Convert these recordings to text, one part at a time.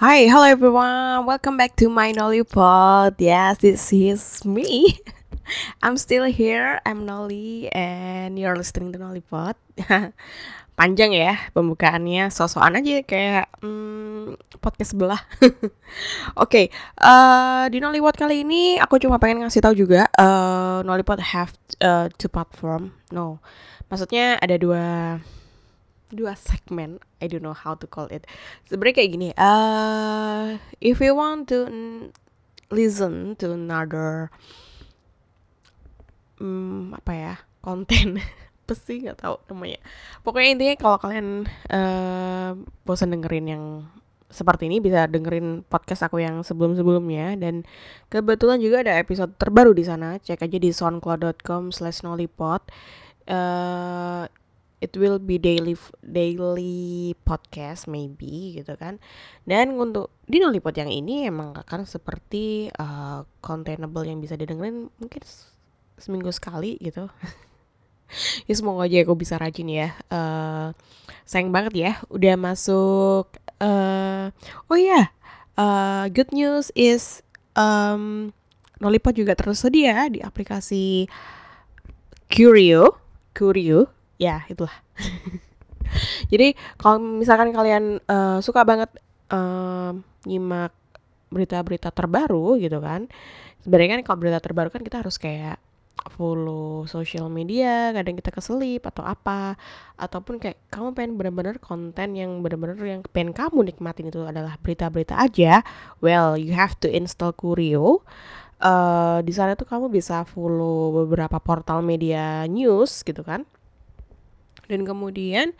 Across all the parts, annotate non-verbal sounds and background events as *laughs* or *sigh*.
Hi, hello everyone. Welcome back to my Nollipod. Yes, this is me. *laughs* I'm still here. I'm Nolly and you're listening to Nollipod. *laughs* Panjang ya pembukaannya, sosokan aja kayak hmm, podcast sebelah. *laughs* Oke, okay, uh, di Nollipod kali ini aku cuma pengen ngasih tahu juga uh, Nollipod have uh, two platform. No, maksudnya ada dua dua segmen. I don't know how to call it. Sebenarnya kayak gini uh, if you want to listen to another um, apa ya konten *laughs* apa sih nggak tahu namanya. Pokoknya intinya kalau kalian uh, bosan dengerin yang seperti ini bisa dengerin podcast aku yang sebelum-sebelumnya. Dan kebetulan juga ada episode terbaru di sana. Cek aja di soundcloud.com slash nollypod uh, it will be daily daily podcast maybe gitu kan. Dan untuk di Nollypod yang ini emang akan seperti uh, containable yang bisa didengerin mungkin seminggu sekali gitu. *laughs* Ya semoga aja aku bisa rajin ya. Uh, sayang banget ya udah masuk uh, oh ya yeah. uh, good news is um, Nollypod juga tersedia di aplikasi Curio Curio ya itulah. *laughs* Jadi kalau misalkan kalian uh, suka banget uh, nyimak berita-berita terbaru gitu kan sebenarnya kan kalau berita terbaru kan kita harus kayak follow social media kadang kita keselip atau apa ataupun kayak kamu pengen bener-bener konten yang bener-bener yang pengen kamu nikmatin itu adalah berita-berita aja well you have to install Kurio. Uh, di sana tuh kamu bisa follow beberapa portal media news gitu kan dan kemudian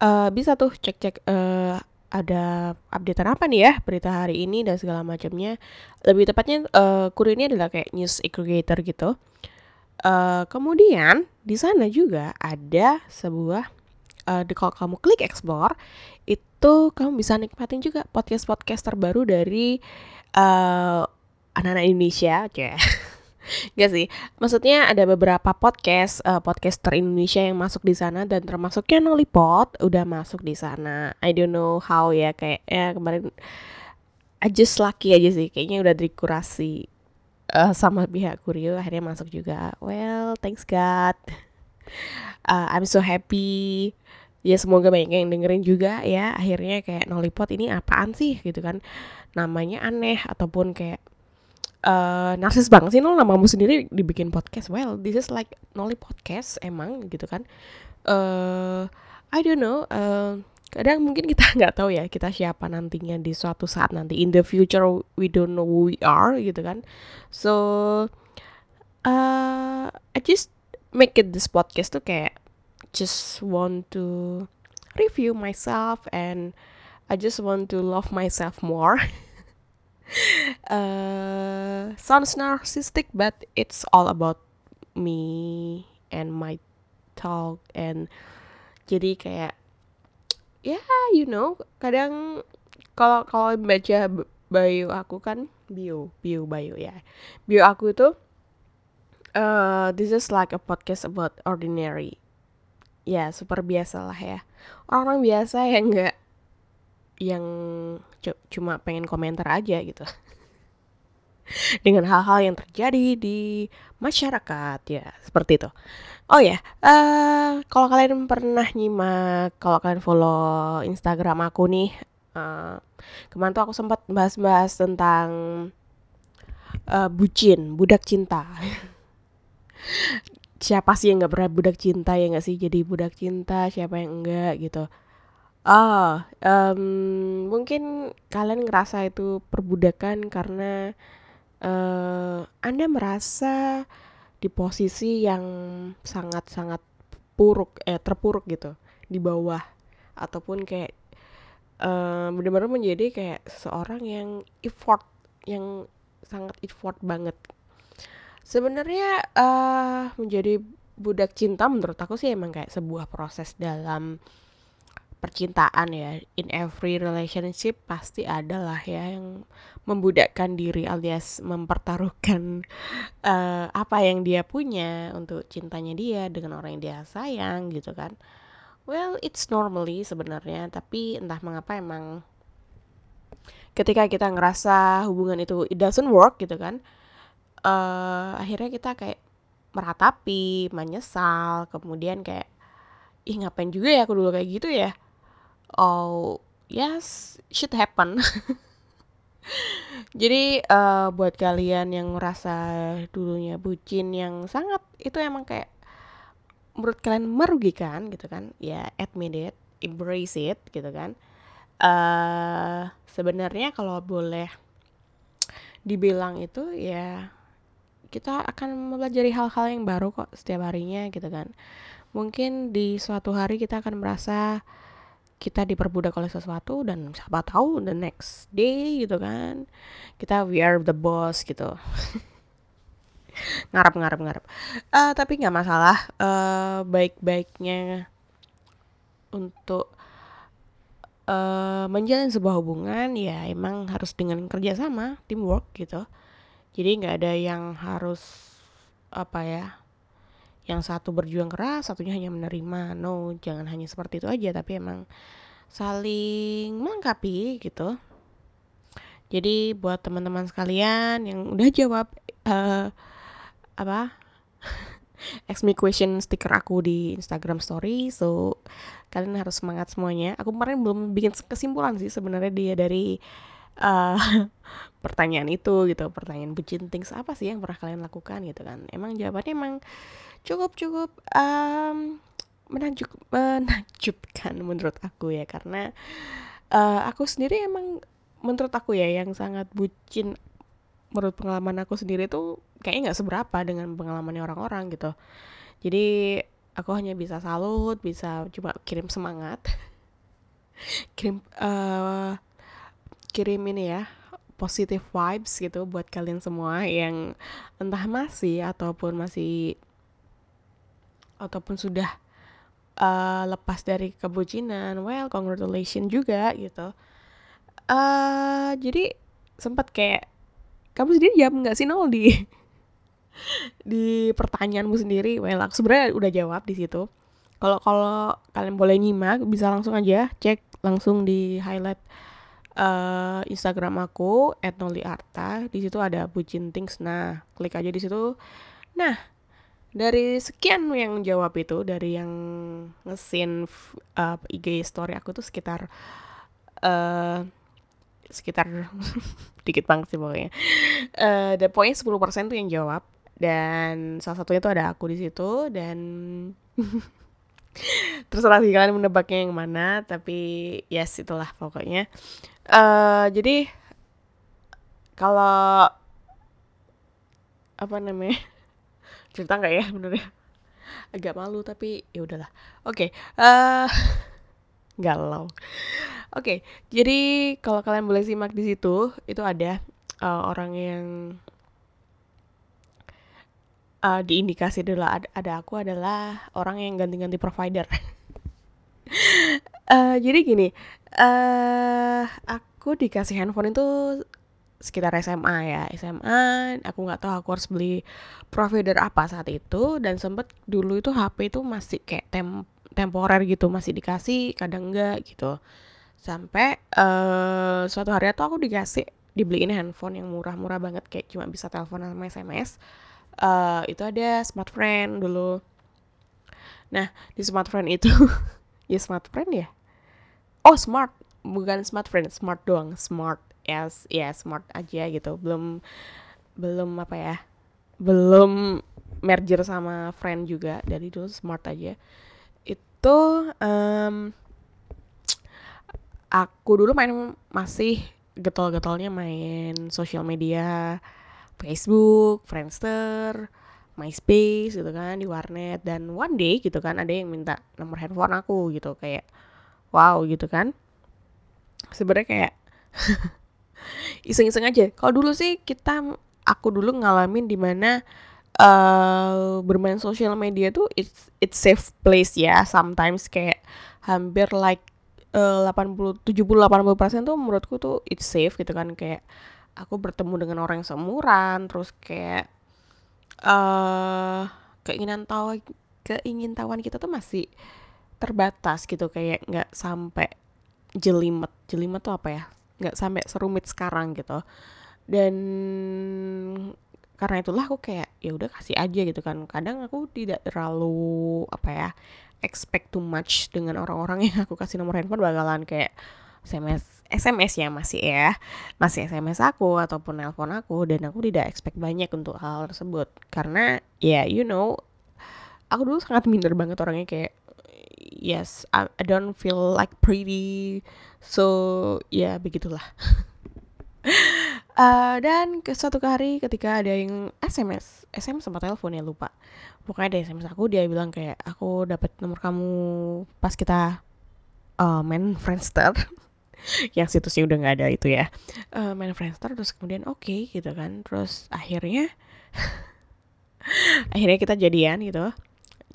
uh, bisa tuh cek-cek uh, ada updatean apa nih ya berita hari ini dan segala macamnya. Lebih tepatnya uh, Kuri ini adalah kayak news aggregator gitu. Uh, kemudian di sana juga ada sebuah uh, kalau kamu klik explore itu kamu bisa nikmatin juga podcast podcast terbaru dari uh, anak-anak Indonesia aja *laughs* Gak sih, maksudnya ada beberapa podcast uh, podcaster Indonesia yang masuk di sana dan termasuknya Nollypod udah masuk di sana. I don't know how ya kayak ya kemarin I just lucky aja sih kayaknya udah dikurasi uh, sama pihak Kurio akhirnya masuk juga. Well, thanks God. Uh, *laughs* I'm so happy. Ya semoga banyak yang dengerin juga ya. Akhirnya kayak Nollypod ini apaan sih gitu kan. Namanya aneh ataupun kayak uh, narsis banget sih nol namamu sendiri dibikin podcast. Well this is like Nolly podcast emang gitu kan. Uh, I don't know uh, kadang mungkin kita *laughs* nggak tahu ya kita siapa nantinya di suatu saat nanti. In the future we don't know who we are gitu kan. So uh, I just make it this podcast tuh kayak just want to review myself and I just want to love myself more *laughs* uh, sounds narcissistic but it's all about me and my talk and jadi kayak ya yeah, you know kadang kalau kalau baca bio aku kan bio bio bio ya. Bio aku itu uh, this is like a podcast about ordinary. Ya super biasa lah ya. Orang-orang biasa yang enggak yang cuma pengen komentar aja gitu. *laughs* Dengan hal-hal yang terjadi di masyarakat ya seperti itu. Oh ya uh, kalau kalian pernah nyimak kalau kalian follow Instagram aku nih uh, kemarin tuh aku sempat bahas-bahas tentang uh, bucin budak cinta. *laughs* Siapa sih yang nggak pernah budak cinta ya nggak sih? Jadi budak cinta siapa yang enggak gitu Oh, um, mungkin kalian ngerasa itu perbudakan karena uh, Anda merasa di posisi yang sangat-sangat puruk, eh terpuruk gitu di bawah ataupun kayak uh, benar-benar menjadi kayak seseorang yang effort yang sangat effort banget. Sebenarnya uh, menjadi budak cinta menurut aku sih emang kayak sebuah proses dalam percintaan ya. In every relationship pasti ada lah ya yang membudakkan diri alias mempertaruhkan uh, *laughs* apa yang dia punya untuk cintanya dia dengan orang yang dia sayang gitu kan. Well it's normally sebenarnya tapi entah mengapa emang ketika kita ngerasa hubungan itu it doesn't work gitu kan uh, akhirnya kita kayak meratapi menyesal kemudian kayak ih ngapain juga ya aku dulu kayak gitu ya oh yes shit happen. *laughs* Jadi uh, buat kalian yang ngerasa dulunya bucin yang sangat itu emang kayak menurut kalian merugikan gitu kan ya admit it embrace it gitu kan. Uh, sebenarnya kalau boleh dibilang itu ya kita akan mempelajari hal-hal yang baru kok setiap harinya gitu kan. Mungkin di suatu hari kita akan merasa kita diperbudak oleh sesuatu dan siapa tahu the next day gitu kan kita we are the boss gitu. *laughs* Ngarep ngarep ngarep. Uh, tapi nggak masalah uh, baik baiknya untuk uh, menjalin sebuah hubungan ya emang harus dengan kerjasama teamwork gitu. Jadi nggak ada yang harus apa ya yang satu berjuang keras satunya hanya menerima. No jangan hanya seperti itu aja tapi emang saling melengkapi gitu. Jadi buat teman-teman sekalian yang udah jawab uh, apa? *laughs* Ask me question stiker aku di Instagram story so kalian harus semangat semuanya. Aku kemarin belum bikin kesimpulan sih sebenarnya dia dari uh, *laughs* pertanyaan itu gitu pertanyaan bucin things apa sih yang pernah kalian lakukan gitu kan? Emang jawabannya emang cukup cukup um, menajuk menakjubkan menurut aku ya. Karena uh, aku sendiri emang menurut aku ya yang sangat bucin menurut pengalaman aku sendiri tuh kayaknya nggak seberapa dengan pengalamannya orang-orang gitu. Jadi aku hanya bisa salut bisa cuma kirim semangat *laughs* kirim uh, kirim ini ya positive vibes gitu buat kalian semua yang entah masih ataupun masih ataupun sudah uh, lepas dari kebucinan well congratulations juga gitu. Uh, jadi sempat kayak kamu sendiri jawab nggak sih nol di *laughs* di pertanyaanmu sendiri? Well aku sebenarnya udah jawab di situ. Kalau kalau kalian boleh nyimak bisa langsung aja cek langsung di highlight uh, Instagram aku @noliarta di situ ada bucin things nah klik aja di situ. Nah dari sekian yang jawab itu dari yang ngesin uh, IG story aku tuh sekitar uh, sekitar *laughs* dikit banget sih pokoknya. Uh, pokoknya 10% tuh yang jawab. Dan salah satunya tuh ada aku di situ dan *laughs* *laughs* terserah sih kalian menebaknya yang mana tapi yes itulah pokoknya. Uh, jadi kalau apa namanya? *laughs* Cerita nggak ya bener ya? Agak malu tapi ya udahlah. Oke okay, uh, eh, *laughs* galau. Oke, okay, jadi kalau kalian boleh simak di situ, itu ada uh, orang yang uh, diindikasi adalah ada, ada aku adalah orang yang ganti-ganti provider. uh, *laughs* jadi gini, uh, aku dikasih handphone itu sekitar SMA ya SMA aku nggak tahu aku harus beli provider apa saat itu dan sempet dulu itu HP itu masih kayak tem temporer gitu masih dikasih kadang enggak gitu sampai uh, suatu hari itu aku dikasih dibeliin handphone yang murah-murah banget kayak cuma bisa telepon sama SMS uh, itu ada smart friend dulu. Nah di smart friend itu *laughs* ya smart friend ya? Oh smart bukan smart friend smart doang smart yes ya smart aja gitu. Belum belum apa ya belum merger sama friend juga. Dari dulu smart aja. Itu um, aku dulu main masih getol-getolnya main sosial media Facebook, Friendster, MySpace gitu kan di warnet. Dan one day gitu kan ada yang minta nomor handphone aku gitu. Kayak wow gitu kan. Sebenarnya kayak *laughs* iseng-iseng aja. Kalau dulu sih kita aku dulu ngalamin di mana uh, bermain sosial media tuh it's it's safe place ya. Sometimes kayak hampir like uh, 80 70 80 persen tuh menurutku tuh it's safe gitu kan. Kayak aku bertemu dengan orang yang seumuran terus kayak uh, keinginan tahu keingin tahuan kita tuh masih terbatas gitu kayak nggak sampai jelimet. Jelimet tuh apa ya? Nggak sampai serumit sekarang gitu. Dan karena itulah aku kayak ya udah kasih aja gitu kan. Kadang aku tidak terlalu apa ya expect too much dengan orang-orang *laughs* yang aku kasih nomor handphone bakalan kayak SMS SMS ya masih ya. Masih SMS aku ataupun nelpon aku dan aku tidak expect banyak untuk hal tersebut. Karena ya yeah, you know aku dulu sangat minder banget orangnya kayak yes I, I don't feel like pretty so ya yeah, begitulah. Uh, *laughs* dan ke suatu hari ketika ada yang SMS SMS sempat telepon ya lupa. Pokoknya ada SMS aku dia bilang kayak aku dapat nomor kamu pas kita uh, main Friendster *laughs* yang situsnya udah nggak ada itu ya. Uh, main Friendster terus kemudian oke okay, gitu kan. Terus akhirnya *laughs* akhirnya kita jadian gitu.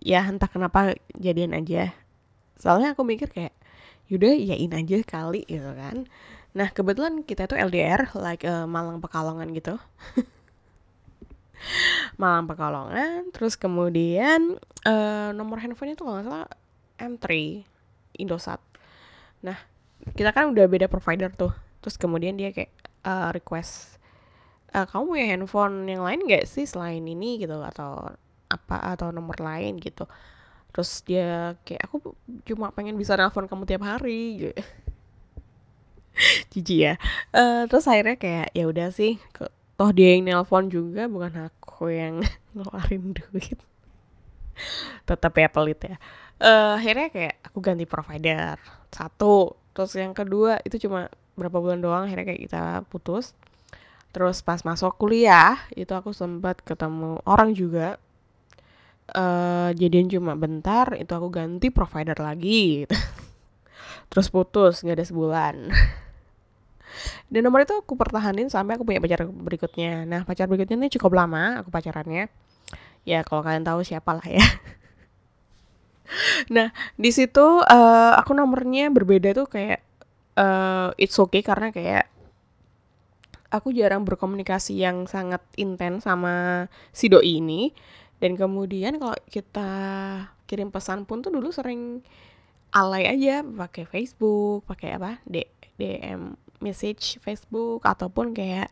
Ya entah kenapa jadian aja. Soalnya aku mikir kayak yaudah yain aja kali gitu kan. Nah kebetulan kita itu LDR like uh, Malang Pekalongan gitu. *laughs* Malang Pekalongan, terus kemudian uh, nomor handphonenya tuh kalau nggak salah M3 Indosat. Nah kita kan udah beda provider tuh. Terus kemudian dia kayak uh, request uh, kamu punya handphone yang lain gak sih selain ini gitu atau apa atau nomor lain gitu. Terus dia kayak aku cuma pengen bisa nelfon kamu tiap hari *laughs* gitu. Cici ya uh, terus akhirnya kayak ya udah sih ke, toh dia yang nelpon juga bukan aku yang *laughs* ngeluarin duit tetap ya pelit ya uh, akhirnya kayak aku ganti provider satu terus yang kedua itu cuma berapa bulan doang akhirnya kayak kita putus. Terus pas masuk kuliah itu aku sempat ketemu orang juga. Uh, jadian cuma bentar itu aku ganti provider lagi. *laughs* Terus putus nggak ada sebulan. *laughs* Dan nomor itu aku pertahanin sampai aku punya pacar berikutnya. Nah pacar berikutnya ini cukup lama aku pacarannya. Ya kalau kalian tahu siapa lah ya *laughs* nah di situ uh, aku nomornya berbeda tuh kayak uh, it's okay karena kayak aku jarang berkomunikasi yang sangat intens sama si doi ini. Dan kemudian kalau kita kirim pesan pun tuh dulu sering alay aja pakai Facebook pakai apa D DM message Facebook ataupun kayak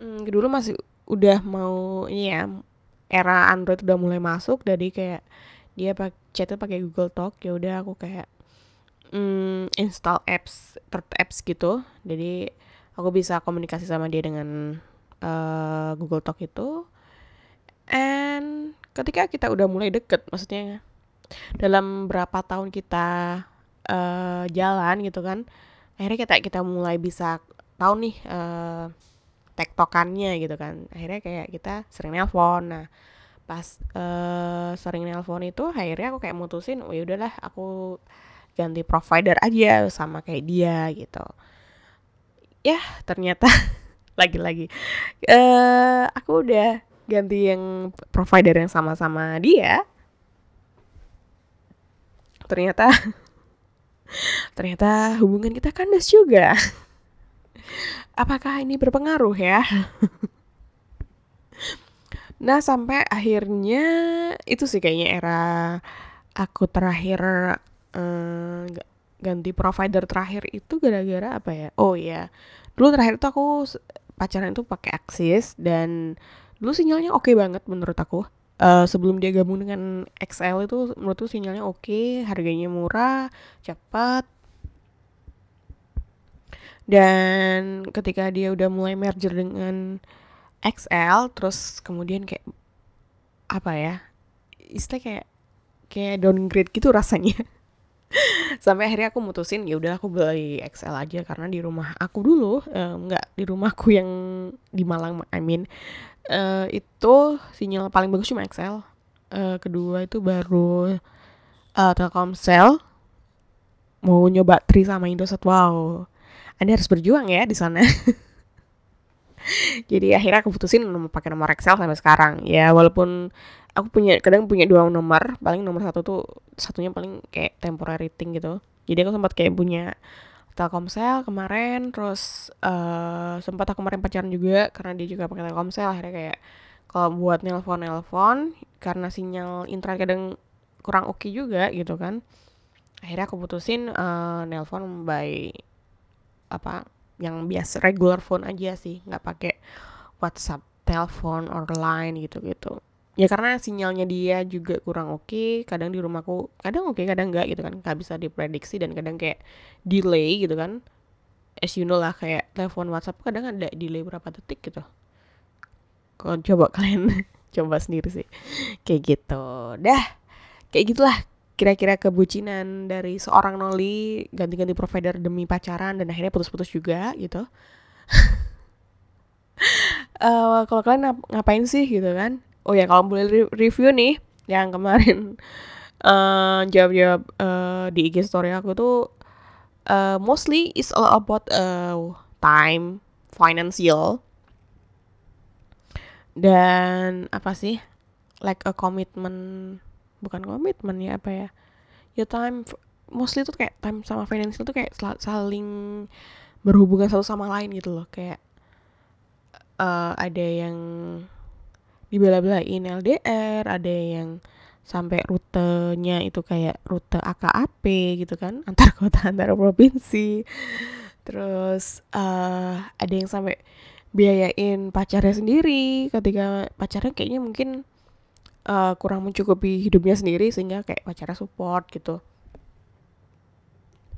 mm, dulu masih udah mau ini ya era Android udah mulai masuk jadi kayak dia pak chatnya pakai Google Talk ya udah aku kayak mm, install apps third apps gitu. Jadi aku bisa komunikasi sama dia dengan uh, Google Talk itu. And ketika kita udah mulai deket maksudnya dalam berapa tahun kita uh, jalan gitu kan akhirnya kita kita mulai bisa tahu nih uh, tektokannya gitu kan. Akhirnya kayak kita sering nelpon. Nah pas uh, sering nelpon itu akhirnya aku kayak mutusin oh ya udahlah aku ganti provider aja sama kayak dia gitu ya ternyata *laughs* lagi-lagi uh, aku udah ganti yang provider yang sama-sama dia ternyata *laughs* ternyata hubungan kita kandas juga. *laughs* Apakah ini berpengaruh ya? Nah, sampai akhirnya itu sih kayaknya era aku terakhir eh, ganti provider terakhir itu gara-gara apa ya? Oh ya, dulu terakhir itu aku pacaran itu pakai Axis dan dulu sinyalnya oke okay banget menurut aku uh, sebelum dia gabung dengan XL itu menurutku sinyalnya oke, okay, harganya murah, cepat. Dan ketika dia udah mulai merger dengan XL, terus kemudian kayak apa ya? Istilah kayak kayak downgrade gitu rasanya. *laughs* Sampai akhirnya aku mutusin ya udah aku beli XL aja karena di rumah aku dulu uh, nggak di rumahku yang di Malang I mean uh, itu sinyal paling bagus cuma XL uh, kedua itu baru uh, Telkomsel mau nyoba Tri sama Indosat wow anda harus berjuang ya di sana *laughs* jadi akhirnya aku putusin mau pakai nomor XL sampai sekarang. Ya walaupun aku punya kadang punya dua nomor paling nomor satu tuh satunya paling kayak temporary thing gitu. Jadi aku sempat kayak punya Telkomsel kemarin terus uh, sempat aku kemarin pacaran juga karena dia juga pakai Telkomsel. Akhirnya kayak kalau buat nelpon nelpon karena sinyal internet kadang kurang oke okay juga gitu kan akhirnya aku putusin uh, nelpon by apa yang biasa regular phone aja sih nggak pakai WhatsApp telepon or line gitu gitu ya karena sinyalnya dia juga kurang oke okay. kadang di rumahku kadang oke okay, kadang enggak gitu kan. Nggak bisa diprediksi dan kadang kayak delay gitu kan. As you know lah kayak telepon WhatsApp kadang ada delay berapa detik gitu. Kalau coba *laughs* kalian coba sendiri sih. Kayak gitu. Dah. Kayak gitulah kira-kira kebucinan dari seorang Noli ganti-ganti provider demi pacaran dan akhirnya putus-putus juga gitu. Uh, *laughs* kalau kalian ngapain sih gitu kan? Oh ya kalau boleh re review nih yang kemarin uh, *laughs* jawab-jawab uh, di IG story aku tuh uh, mostly is all about uh, time financial. Dan apa sih? Like a commitment bukan komitmen ya apa ya ya time mostly tuh kayak time sama financial tuh kayak saling berhubungan satu sama lain gitu loh. Kayak uh, ada yang dibela-belain LDR ada yang sampai rutenya itu kayak rute AKAP gitu kan *laughs* antar kota antar provinsi. Terus uh, ada yang sampai biayain pacarnya sendiri ketika pacarnya kayaknya mungkin uh, kurang mencukupi hidupnya sendiri sehingga kayak pacarnya support gitu.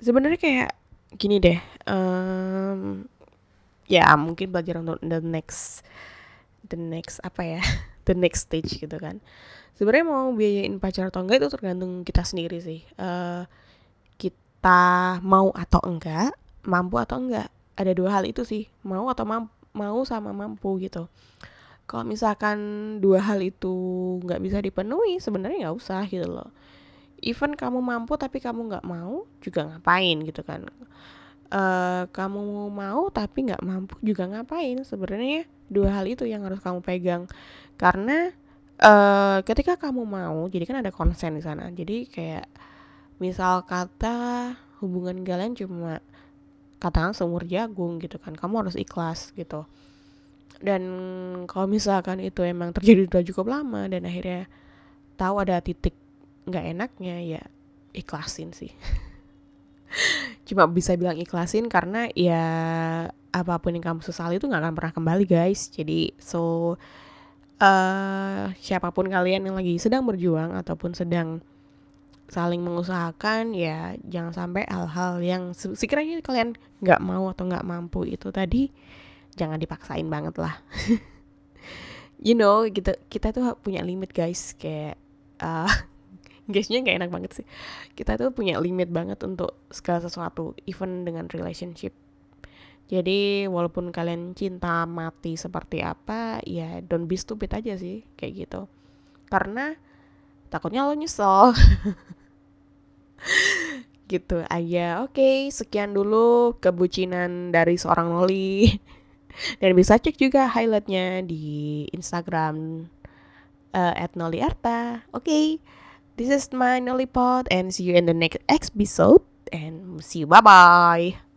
Sebenarnya kayak gini deh um, ya mungkin belajar untuk the next the next apa ya *laughs* the next stage gitu kan. Sebenarnya mau biayain pacar atau enggak itu tergantung kita sendiri sih. Uh, kita mau atau enggak mampu atau enggak. Ada dua hal itu sih mau atau mampu mau sama mampu gitu kalau misalkan dua hal itu nggak bisa dipenuhi sebenarnya nggak usah gitu loh. Even kamu mampu tapi kamu nggak mau juga ngapain gitu kan. Uh, kamu mau tapi nggak mampu juga ngapain. Sebenarnya dua hal itu yang harus kamu pegang. Karena uh, ketika kamu mau jadi kan ada konsen di sana. Jadi kayak misal kata hubungan kalian cuma katakan seumur jagung gitu kan. Kamu harus ikhlas gitu dan kalau misalkan itu emang terjadi sudah cukup lama dan akhirnya tahu ada titik nggak enaknya ya ikhlasin sih. *laughs* Cuma bisa bilang ikhlasin karena ya apa pun yang kamu sesali itu nggak akan pernah kembali guys. Jadi so uh, siapa pun kalian yang lagi sedang berjuang ataupun sedang saling mengusahakan ya jangan sampai hal-hal yang sekiranya kalian nggak mau atau nggak mampu itu tadi jangan dipaksain banget lah. *laughs* You know kita kita tuh punya limit guys. Kayak uh, *laughs* guysnya nggak enak banget sih. Kita tuh punya limit banget untuk segala sesuatu even dengan relationship. Jadi walaupun kalian cinta mati seperti apa ya don't be stupid aja sih kayak gitu. Karena takutnya lo nyesel. *laughs* Gitu aja. Oke okay, sekian dulu kebucinan dari seorang Noli dan bisa cek juga highlightnya di Instagram uh, at Noli Arta oke okay. This is my Nollypod and see you in the next episode and see you bye bye.